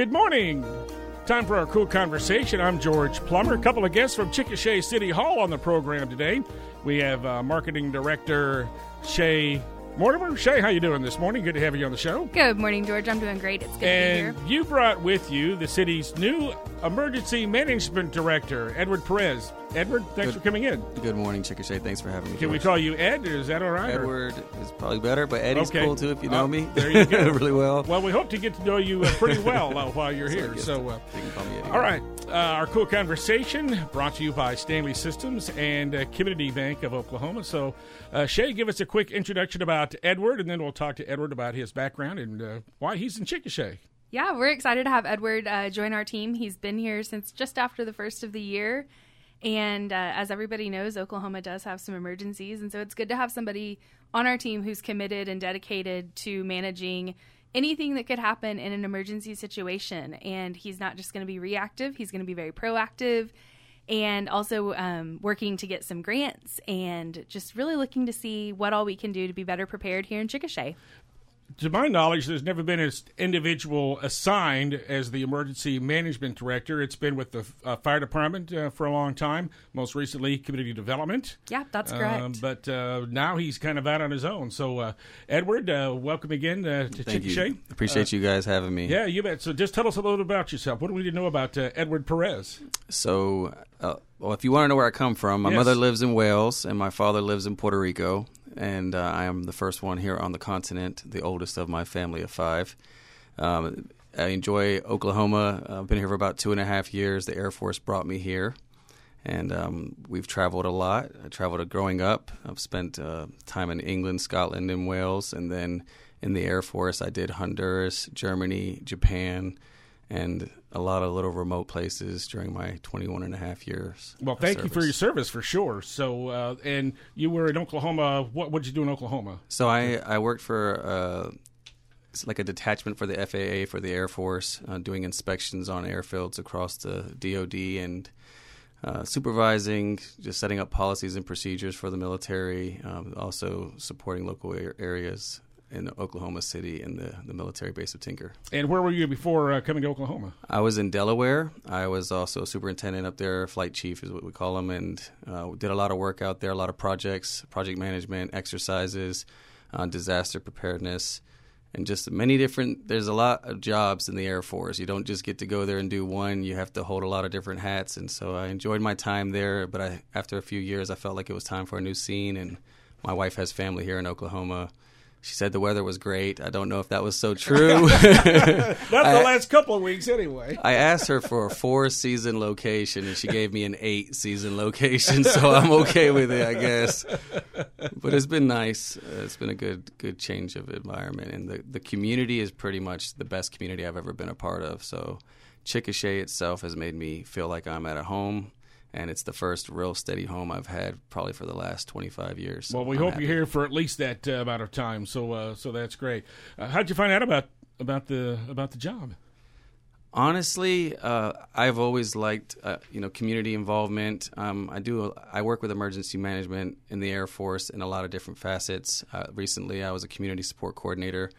Good morning. Time for our KOOL Konversation. I'm George Plummer. A couple of guests from Chickasha City Hall on the program today. We have uh, marketing director Shae Mortimer. Shae, how you doing this morning? Good to have you on the show. Good morning, George. I'm doing great. It's good and to be here. you brought with you the city's new emergency management director, Edward Perez. Edward, thanks Good. for coming in. Good morning, Chickasha. Thanks for having me. Can we call you Ed? Is that all right? or- Edward is probably better, but Eddie's Okay. cool too if you know Oh, me. there you go. really well. Well, we hope to get to know you uh, pretty well uh, while you're here. guess So, uh, you can call me Eddie. all right, uh, our KOOL Konversation brought to you by Stanley Systems and uh, Community Bank of Oklahoma. So, uh, Shae, give us a quick introduction about Edward, and then we'll talk to Edward about his background and uh, why he's in Chickasha. Yeah, we're excited to have Edward uh, join our team. He's been here since just after the first of the year. And uh, as everybody knows, Oklahoma does have some emergencies. And so it's good to have somebody on our team who's committed and dedicated to managing anything that could happen in an emergency situation. And he's not just going to be reactive, he's going to be very proactive and also um, working to get some grants and just really looking to see what all we can do to be better prepared here in Chickasha. To my knowledge, there's never been an individual assigned as the emergency management director. It's been with the uh, fire department uh, for a long time, most recently, community development. Yeah, that's correct. Um, but uh, now he's kind of out on his own. So, uh, Edward, uh, welcome again uh, to Thank Chickasha. you. Appreciate you guys having me. Yeah, you bet. So, just tell us a little bit about yourself. What do we need to know about uh, Edward Perez? So, uh, well, if you want to know where I come from, my Yes. mother lives in Wales and my father lives in Puerto Rico, and uh, I am the first one here on the continent, the oldest of my family of five. Um, I enjoy Oklahoma. I've been here for about two and a half years. The Air Force brought me here, and um, we've traveled a lot. I traveled growing up. I've spent uh, time in England, Scotland, and Wales, and then in the Air Force, I did Honduras, Germany, Japan, and a lot of little remote places during my 21 and a half years. Well, thank you for your service for sure. So, uh, and you were in Oklahoma. What did you do in Oklahoma? So I, I worked for uh, like a detachment for the FAA for the Air Force, uh, doing inspections on airfields across the DoD and uh, supervising, just setting up policies and procedures for the military, um, also supporting local ar- areas in Oklahoma City and the, the military base of Tinker. And where were you before uh, coming to Oklahoma? I was in Delaware. I was also superintendent up there, flight chief is what we call them, and uh, did a lot of work out there, a lot of projects, project management, exercises, uh, disaster preparedness, and just many different. There's a lot of jobs in the Air Force. You don't just get to go there and do one. You have to hold a lot of different hats, and so I enjoyed my time there. But I, after a few years, I felt like it was time for a new scene, and my wife has family here in Oklahoma. She said the weather was great. I don't know if that was so true. Not the I- last couple of weeks, anyway. I asked her for a four season location and she gave me an eight season location, so I'm okay with it, I guess. But it's been nice. Uh, it's been a good good change of environment, and the the community is pretty much the best community I've ever been a part of. So, Chickasha itself has made me feel like I'm at a home. And it's the first real steady home I've had probably for the last 25 years. So Well, we I'm hope happy. you're here for at least that uh, amount of time. So, uh, so that's great. Uh, how'd you find out about about the about the job? Honestly, uh, I've always liked uh, you know community involvement. Um, I do I work with emergency management in the Air Force in a lot of different facets. Uh, recently, I was a community support coordinator,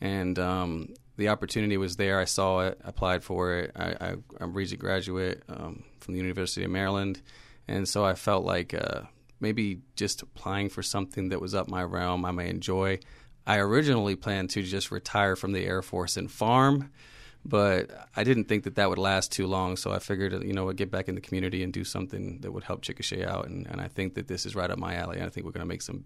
and um, the opportunity was there. I saw it, applied for it. I, I, I'm a Regent graduate um, from the University of Maryland, and so I felt like uh, maybe just applying for something that was up my realm, I may enjoy. I originally planned to just retire from the Air Force and farm but I didn't think that that would last too long. So I figured, you know, I'd get back in the community and do something that would help Chickasha out. And, and I think that this is right up my alley. And I think we're going to make some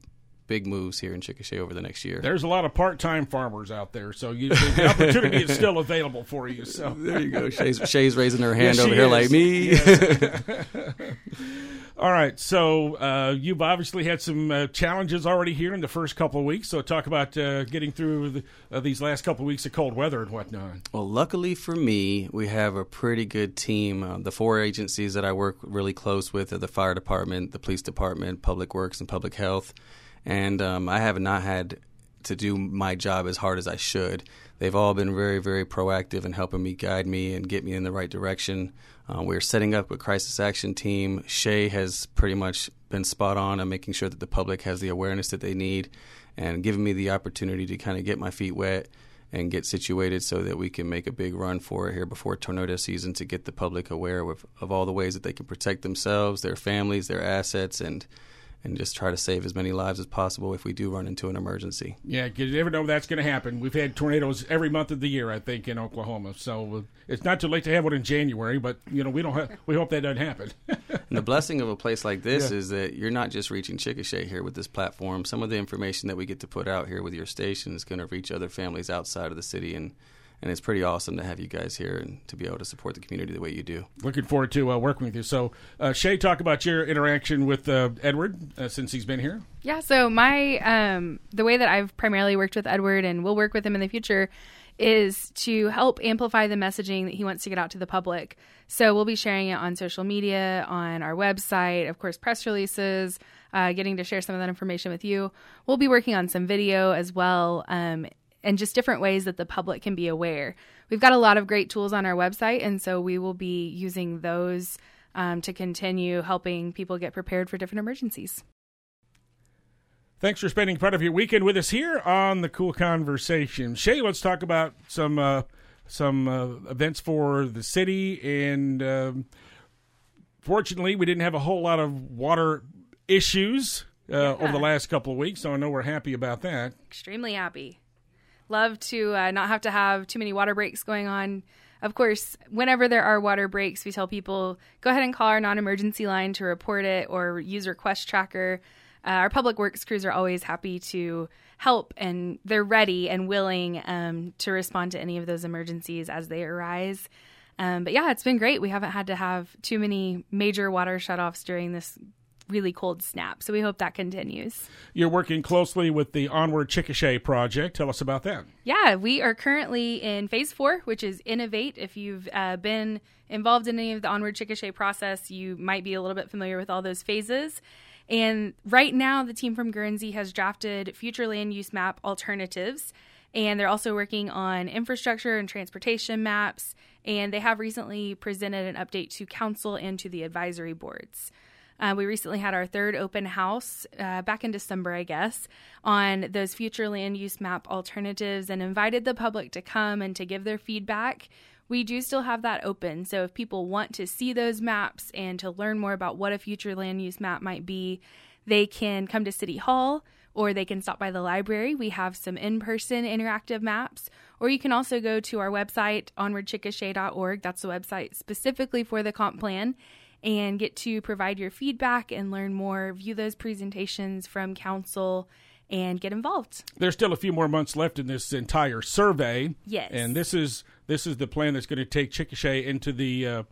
big moves here in Chickasha over the next year. There's a lot of part-time farmers out there, so you, the opportunity is still available for you. So there you go. Shae's, Shae's raising her hand Yes, over here is. like me. Yes. All right, so uh, you've obviously had some uh, challenges already here in the first couple of weeks. So talk about uh, getting through the, uh, these last couple of weeks of cold weather and whatnot. Well, luckily for me, we have a pretty good team. Uh, the four agencies that I work really close with are the fire department, the police department, public works, and public health. And um, I have not had to do my job as hard as I should. They've all been very, very proactive in helping me guide me and get me in the right direction. Uh, we're setting up a crisis action team. Shay has pretty much been spot on on making sure that the public has the awareness that they need and giving me the opportunity to kind of get my feet wet and get situated so that we can make a big run for it here before tornado season to get the public aware of, of all the ways that they can protect themselves, their families, their assets, and and just try to save as many lives as possible if we do run into an emergency. Yeah, you never know that's going to happen. We've had tornadoes every month of the year, I think, in Oklahoma. So uh, it's not too late to have one in January, but you know we don't. Have, we hope that doesn't happen. and the blessing of a place like this yeah. is that you're not just reaching Chickasha here with this platform. Some of the information that we get to put out here with your station is going to reach other families outside of the city and and it's pretty awesome to have you guys here and to be able to support the community the way you do. Looking forward to uh, working with you. So, uh, Shae, talk about your interaction with uh, Edward uh, since he's been here. Yeah. So my um, the way that I've primarily worked with Edward and will work with him in the future is to help amplify the messaging that he wants to get out to the public. So we'll be sharing it on social media, on our website, of course, press releases. Uh, getting to share some of that information with you. We'll be working on some video as well, um, and just different ways that the public can be aware. We've got a lot of great tools on our website, and so we will be using those um, to continue helping people get prepared for different emergencies. Thanks for spending part of your weekend with us here on the KOOL Konversation. Shae, let's talk about some uh, some uh, events for the city. And um, fortunately, we didn't have a whole lot of water issues uh, yeah. over the last couple of weeks, so I know we're happy about that. Extremely happy love to uh, not have to have too many water breaks going on. Of course, whenever there are water breaks, we tell people go ahead and call our non emergency line to report it or use request tracker. Uh, our public works crews are always happy to help and they're ready and willing um, to respond to any of those emergencies as they arise. Um, but yeah, it's been great. We haven't had to have too many major water shutoffs during this really cold snap. So we hope that continues. You're working closely with the Onward Chickasha project. Tell us about that. Yeah, we are currently in phase four, which is innovate. If you've uh, been involved in any of the Onward Chickasha process, you might be a little bit familiar with all those phases. And right now, the team from Guernsey has drafted future land use map alternatives. And they're also working on infrastructure and transportation maps. And they have recently presented an update to council and to the advisory boards. Uh, we recently had our third open house uh, back in December, I guess, on those future land use map alternatives and invited the public to come and to give their feedback. We do still have that open. So if people want to see those maps and to learn more about what a future land use map might be, they can come to City Hall or they can stop by the library. We have some in person interactive maps. Or you can also go to our website, onwardchickasha.org. That's the website specifically for the comp plan and get to provide your feedback and learn more, view those presentations from council and get involved. There's still a few more months left in this entire survey. Yes. And this is this is the plan that's going to take Chickasha into the uh,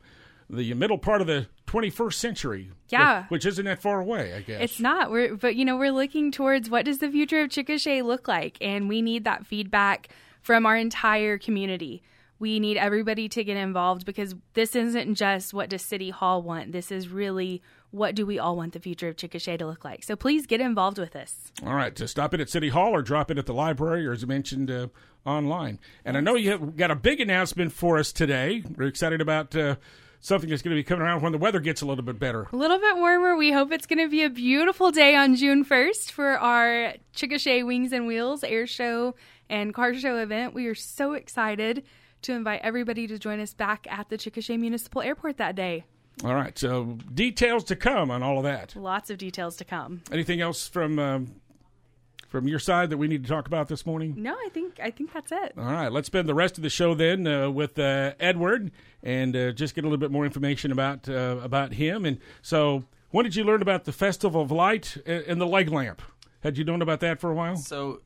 the middle part of the 21st century. Yeah. Which isn't that far away, I guess. It's not. We're but you know, we're looking towards what does the future of Chickasha look like and we need that feedback from our entire community we need everybody to get involved because this isn't just what does City Hall want. This is really what do we all want the future of Chickasha to look like. So please get involved with us. All right, to stop it at City Hall or drop it at the library or as mentioned uh, online. And I know you have got a big announcement for us today. We're excited about. Uh, something that's going to be coming around when the weather gets a little bit better. A little bit warmer. We hope it's going to be a beautiful day on June 1st for our Chickasha Wings and Wheels air show and car show event. We are so excited to invite everybody to join us back at the Chickasha Municipal Airport that day. All right, so details to come on all of that. Lots of details to come. Anything else from um, from your side that we need to talk about this morning? No, I think I think that's it. All right, let's spend the rest of the show then uh, with uh, Edward and uh, just get a little bit more information about uh, about him. And so, when did you learn about the Festival of Light and the leg lamp? Had you known about that for a while? So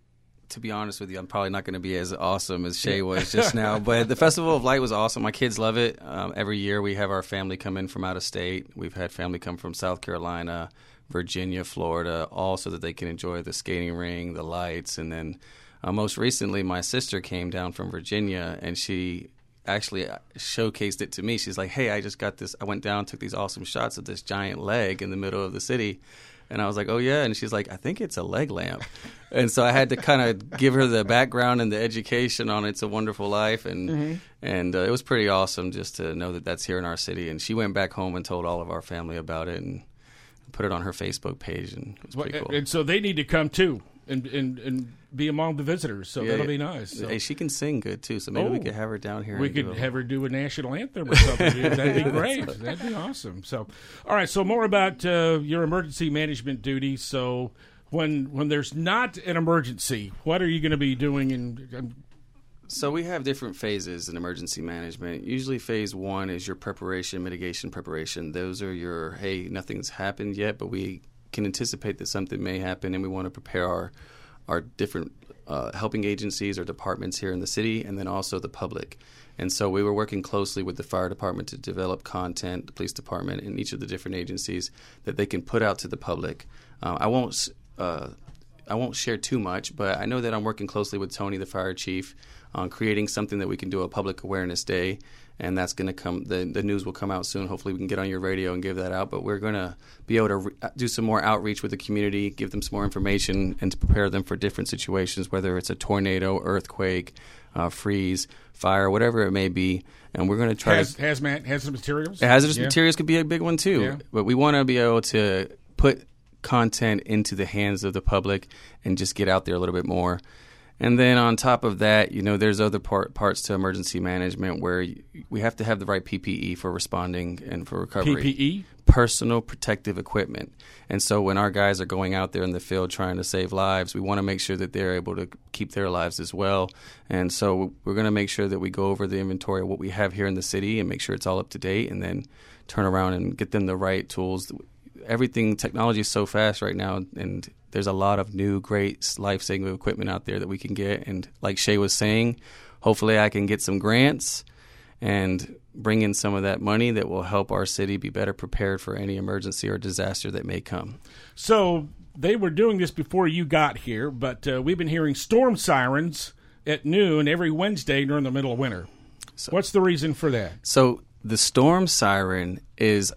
to be honest with you, I'm probably not going to be as awesome as Shae was just now. But the Festival of Light was awesome. My kids love it. Um, every year we have our family come in from out of state. We've had family come from South Carolina, Virginia, Florida, all so that they can enjoy the skating ring, the lights, and then uh, most recently my sister came down from Virginia and she actually uh, showcased it to me. She's like, "Hey, I just got this. I went down, took these awesome shots of this giant leg in the middle of the city." And I was like, oh, yeah. And she's like, I think it's a leg lamp. and so I had to kind of give her the background and the education on It's a Wonderful Life. And, mm-hmm. and uh, it was pretty awesome just to know that that's here in our city. And she went back home and told all of our family about it and put it on her Facebook page. And it was pretty cool. And so they need to come too. And and, and be among the visitors. So Yeah, that'll be nice. So Hey, she can sing good too, so maybe we Oh. could have her down here. we could a- have her do a national anthem or something. That'd be great. That'd be awesome. So, all right. So more about uh, your emergency management duties. So when when there's not an emergency, what are you going to be doing? And So we have different phases in emergency management. Usually, phase one is your preparation, mitigation preparation. Those are your hey, nothing's happened yet, but we can anticipate that something may happen, and we want to prepare our our different uh, helping agencies or departments here in the city, and then also the public. And so we were working closely with the fire department to develop content, the police department, and each of the different agencies that they can put out to the public. Uh, I won't. Uh, I won't share too much, but I know that I'm working closely with Tony, the fire chief, on creating something that we can do a public awareness day, and that's going to come. The, the news will come out soon. Hopefully, we can get on your radio and give that out. But we're going to be able to re- do some more outreach with the community, give them some more information, and to prepare them for different situations, whether it's a tornado, earthquake, uh, freeze, fire, whatever it may be. And we're going to try Haz, to hazmat, hazardous materials. Hazardous Yeah. materials could be a big one too. Yeah. But we want to be able to put content into the hands of the public and just get out there a little bit more. And then on top of that, you know, there's other part, parts to emergency management where we have to have the right PPE for responding and for recovery PPE. personal protective equipment. And so when our guys are going out there in the field trying to save lives, we want to make sure that they're able to keep their lives as well. And so we're going to make sure that we go over the inventory of what we have here in the city and make sure it's all up to date and then turn around and get them the right tools. Everything technology is so fast right now and there's a lot of new great life-saving equipment out there that we can get and like Shae was saying, hopefully I can get some grants and bring in some of that money that will help our city be better prepared for any emergency or disaster that may come. So they were doing this before you got here, but uh, we've been hearing storm sirens at noon every Wednesday during the middle of winter. What's the reason for that? So the storm siren is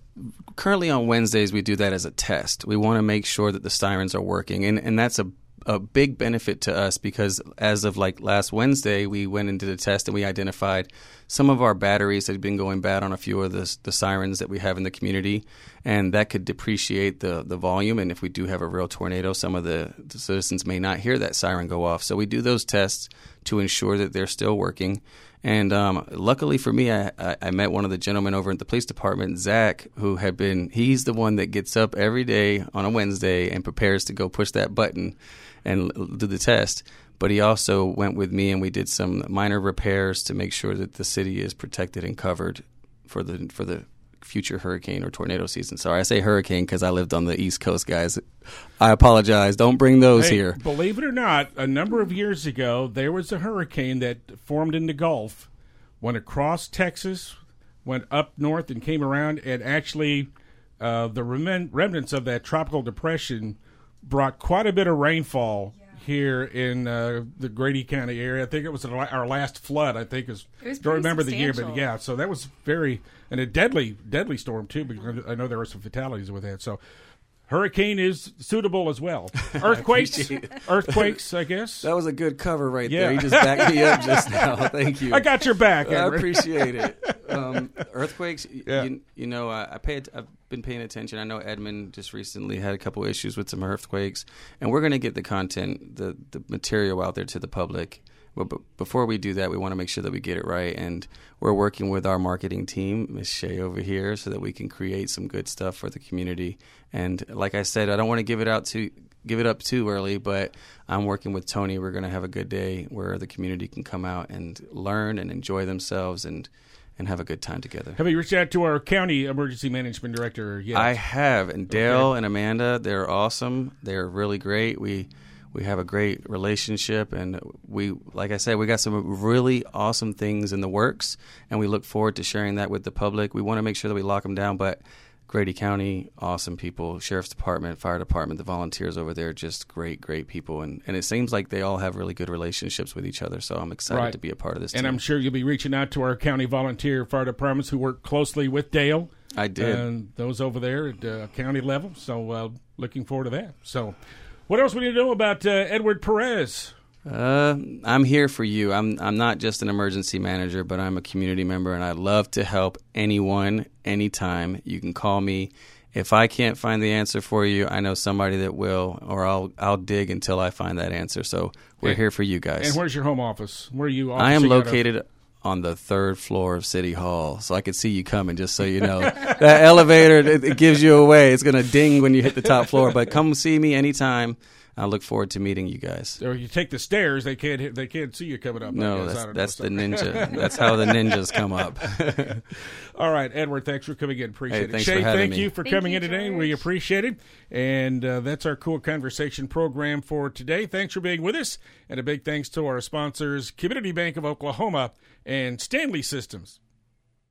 currently on Wednesdays. We do that as a test. We want to make sure that the sirens are working, and and that's a a big benefit to us because as of like last Wednesday, we went into the test and we identified some of our batteries had been going bad on a few of the, the sirens that we have in the community, and that could depreciate the the volume. And if we do have a real tornado, some of the, the citizens may not hear that siren go off. So we do those tests to ensure that they're still working. And um, luckily for me, I, I, I met one of the gentlemen over at the police department, Zach, who had been, he's the one that gets up every day on a Wednesday and prepares to go push that button and do the test. But he also went with me and we did some minor repairs to make sure that the city is protected and covered for the for the future hurricane or tornado season. Sorry, I say hurricane because I lived on the East Coast, guys. I apologize. Don't bring those Hey, here. Believe it or not, a number of years ago, there was a hurricane that formed in the Gulf, went across Texas, went up north, and came around, and actually, uh, the remnants of that tropical depression brought quite a bit of rainfall here in uh, the Grady County area. I think it was our our last flood. I think is It was don't remember the year, but yeah. So that was very and a deadly, deadly storm too. Because I know there were some fatalities with that. So. Hurricane is suitable as well. Earthquakes, earthquakes, I guess. That was a good cover right Yeah. there. You just backed me up just now. Thank you. I got your back. I appreciate it. Um, earthquakes, Yeah. you, you know, I, I paid. I've been paying attention. I know Edmond just recently had a couple issues with some earthquakes, and we're going to get the content, the the material out there to the public. But, before we do that, we want to make sure that we get it right, and we're working with our marketing team, Miss Shae over here, so that we can create some good stuff for the community. And like I said, I don't want to give it out to give it up too early, but I'm working with Tony. We're going to have a good day where the community can come out and learn and enjoy themselves and and have a good time together. Have you reached out to our county emergency management director yet? I have, and Dale and Amanda, they're awesome. They're really great. We we have a great relationship, and we, like I said, we got some really awesome things in the works, and we look forward to sharing that with the public. We want to make sure that we lock them down, but Grady County, awesome people, sheriff's department, fire department, the volunteers over there, just great, great people, and and it seems like they all have really good relationships with each other. So I'm excited Right. to be a part of this. and team. I'm sure you'll be reaching out to our county volunteer fire departments who work closely with Dale. I did. And those over there at uh, county level. So uh, looking forward to that. So, what else we need to know about uh, Edward Perez? Uh, I'm here for you. I'm I'm not just an emergency manager, but I'm a community member, and I love to help anyone, anytime. You can call me if I can't find the answer for you, I know somebody that will, or I'll I'll dig until I find that answer. So we're And- here for you guys. And where's your home office? Where are you? I am officing out of? located on the third floor of City Hall, so I could see you coming. Just so you know, that elevator it, it gives you away. It's gonna ding when you hit the top floor. But come see me anytime. I look forward to meeting you guys. Or you take the stairs, they can't they can't see you coming up. No, guess. That's that's the ninja. That's how the ninjas come up. All right, Edward, thanks for coming in. Appreciate Hey, it. thanks Shae, for having thank me. you for Thank coming you, in today. We appreciate it. And uh, that's our KOOL Konversation program for today. Thanks for being with us. And a big thanks to our sponsors, Community Bank of Oklahoma and Stanley Systems.